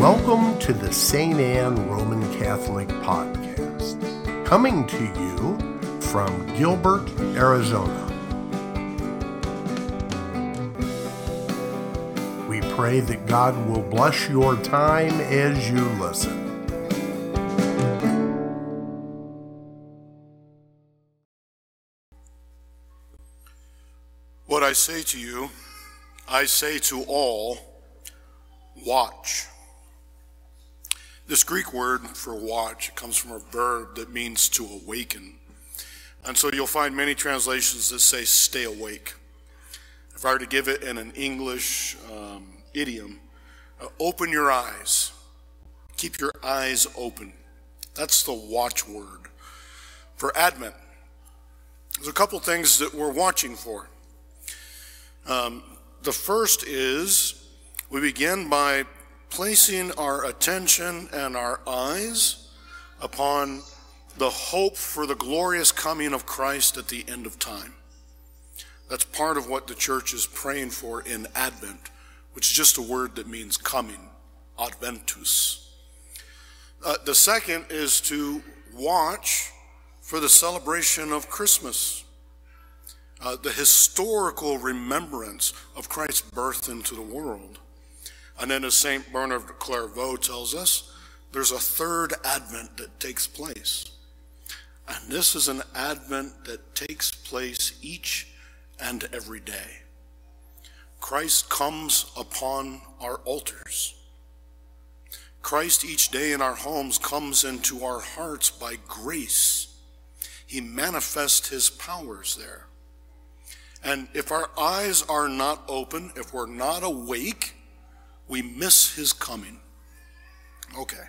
Welcome to the St. Anne Roman Catholic Podcast, coming to you from Gilbert, Arizona. We pray that God will bless your time as you listen. What I say to you, I say to all, watch. This Greek word for watch comes from a verb that means to awaken. And so you'll find many translations that say stay awake. If I were to give it in an English um, idiom, uh, open your eyes. Keep your eyes open. That's the watchword. For Advent, there's a couple things that we're watching for. Um, the first is we begin by placing our attention and our eyes upon the hope for the glorious coming of Christ at the end of time. That's part of what the church is praying for in Advent, which is just a word that means coming, Adventus. Uh, the second is to watch for the celebration of Christmas, uh, the historical remembrance of Christ's birth into the world. And then, as St. Bernard of Clairvaux tells us, there's a third advent that takes place. And this is an advent that takes place each and every day. Christ comes upon our altars. Christ each day in our homes comes into our hearts by grace. He manifests his powers there. And if our eyes are not open, if we're not awake, we miss his coming. Okay.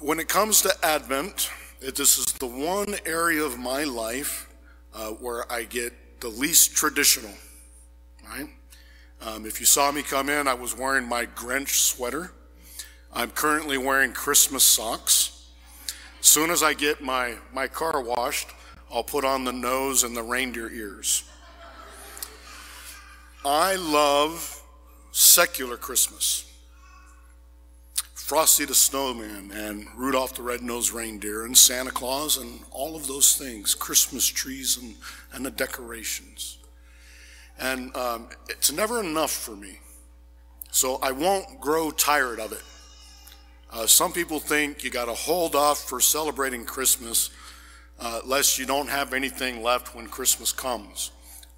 When it comes to Advent, it, this is the one area of my life uh, where I get the least traditional, right? Um, if you saw me come in, I was wearing my Grinch sweater. I'm currently wearing Christmas socks. Soon as I get my, my car washed, I'll put on the nose and the reindeer ears. I love secular Christmas. Frosty the Snowman and Rudolph the Red-Nosed Reindeer and Santa Claus and all of those things, Christmas trees and, and the decorations. And um, it's never enough for me. So I won't grow tired of it. Uh, some people think you got to hold off for celebrating Christmas uh, lest you don't have anything left when Christmas comes.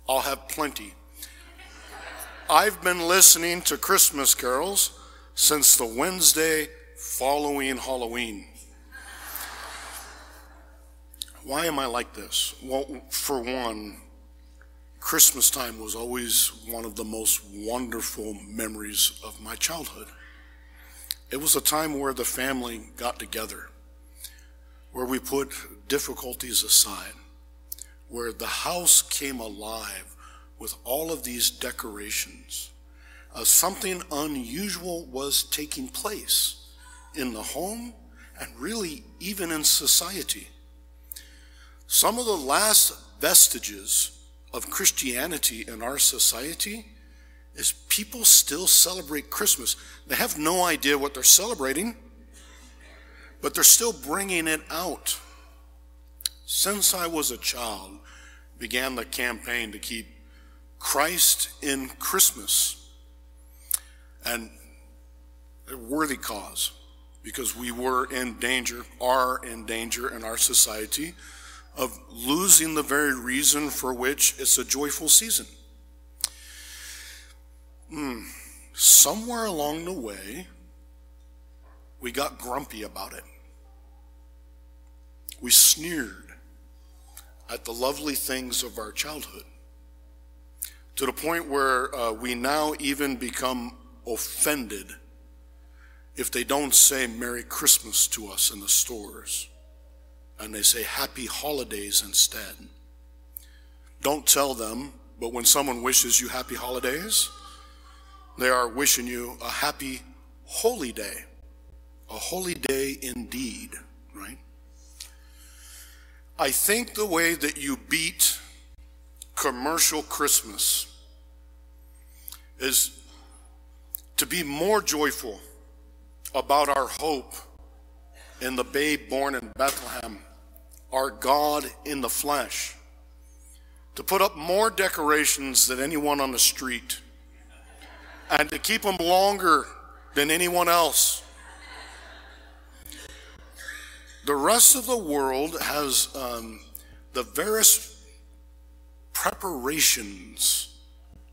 I'll have plenty I've been listening to Christmas carols since the Wednesday following Halloween. Why am I like this? Well, for one, Christmas time was always one of the most wonderful memories of my childhood. It was a time where the family got together, where we put difficulties aside, where the house came alive with all of these decorations. Uh, something unusual was taking place in the home and really even in society. Some of the last vestiges of Christianity in our society is people still celebrate Christmas. They have no idea what they're celebrating, but they're still bringing it out. Since I was a child, began the campaign to keep Christ in Christmas. And a worthy cause because we were in danger, are in danger in our society of losing the very reason for which it's a joyful season. Hmm. Somewhere along the way, we got grumpy about it. We sneered at the lovely things of our childhood to the point where uh, we now even become offended if they don't say Merry Christmas to us in the stores and they say Happy Holidays instead. Don't tell them, but when someone wishes you Happy Holidays, they are wishing you a happy holy day, a holy day indeed, right? I think the way that you beat commercial Christmas is to be more joyful about our hope in the babe born in Bethlehem, our God in the flesh, to put up more decorations than anyone on the street, and to keep them longer than anyone else. The rest of the world has um, the various preparations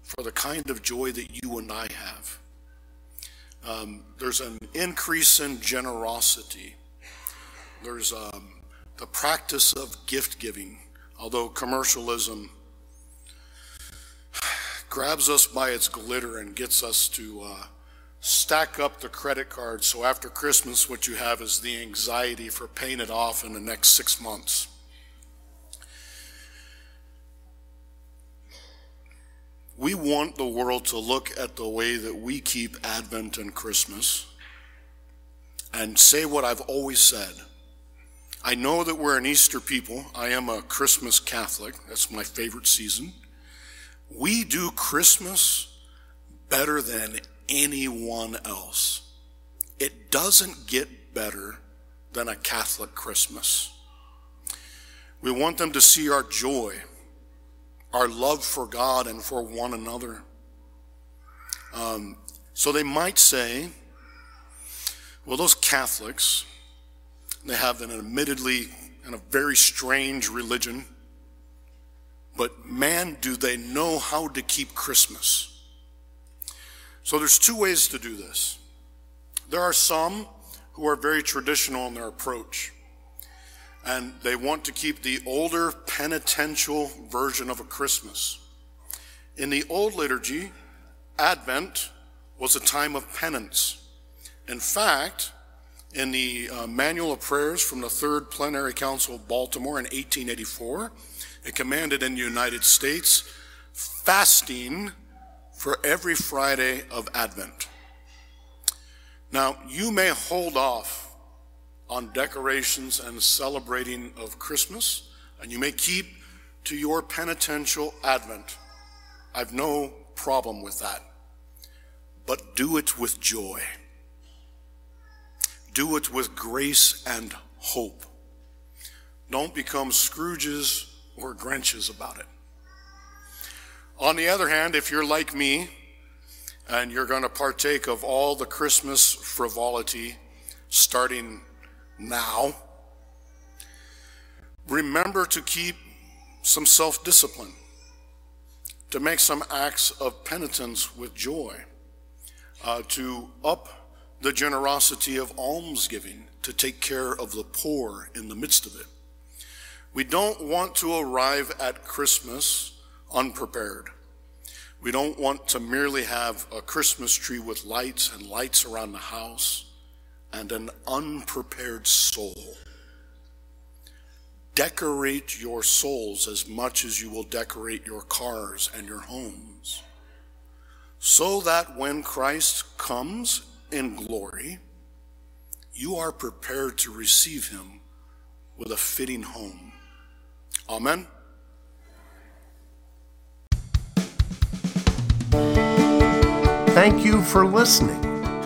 for the kind of joy that you and I have. Um, there's an increase in generosity. There's um, the practice of gift giving, although commercialism grabs us by its glitter and gets us to uh, stack up the credit card. So after Christmas, what you have is the anxiety for paying it off in the next six months. We want the world to look at the way that we keep Advent and Christmas and say what I've always said. I know that we're an Easter people. I am a Christmas Catholic. That's my favorite season. We do Christmas better than anyone else. It doesn't get better than a Catholic Christmas. We want them to see our joy our love for God and for one another. Um, so they might say, well, those Catholics, they have an admittedly and a very strange religion, but man, do they know how to keep Christmas. So there's two ways to do this. There are some who are very traditional in their approach and they want to keep the older penitential version of a Christmas. In the old liturgy, Advent was a time of penance. In fact, in the uh, Manual of Prayers from the Third Plenary Council of Baltimore in 1884, it commanded in the United States fasting for every Friday of Advent. Now, you may hold off on decorations and celebrating of Christmas, and you may keep to your penitential Advent. I've no problem with that. But do it with joy. Do it with grace and hope. Don't become Scrooges or Grinches about it. On the other hand, if you're like me and you're going to partake of all the Christmas frivolity starting now. Remember to keep some self discipline, to make some acts of penitence with joy, uh, to up the generosity of almsgiving, to take care of the poor in the midst of it. We don't want to arrive at Christmas unprepared. We don't want to merely have a Christmas tree with lights and lights around the house and an unprepared soul. Decorate your souls as much as you will decorate your cars and your homes, so that when Christ comes in glory, you are prepared to receive him with a fitting home. Amen. Thank you for listening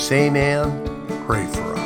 St. Anne, pray for us.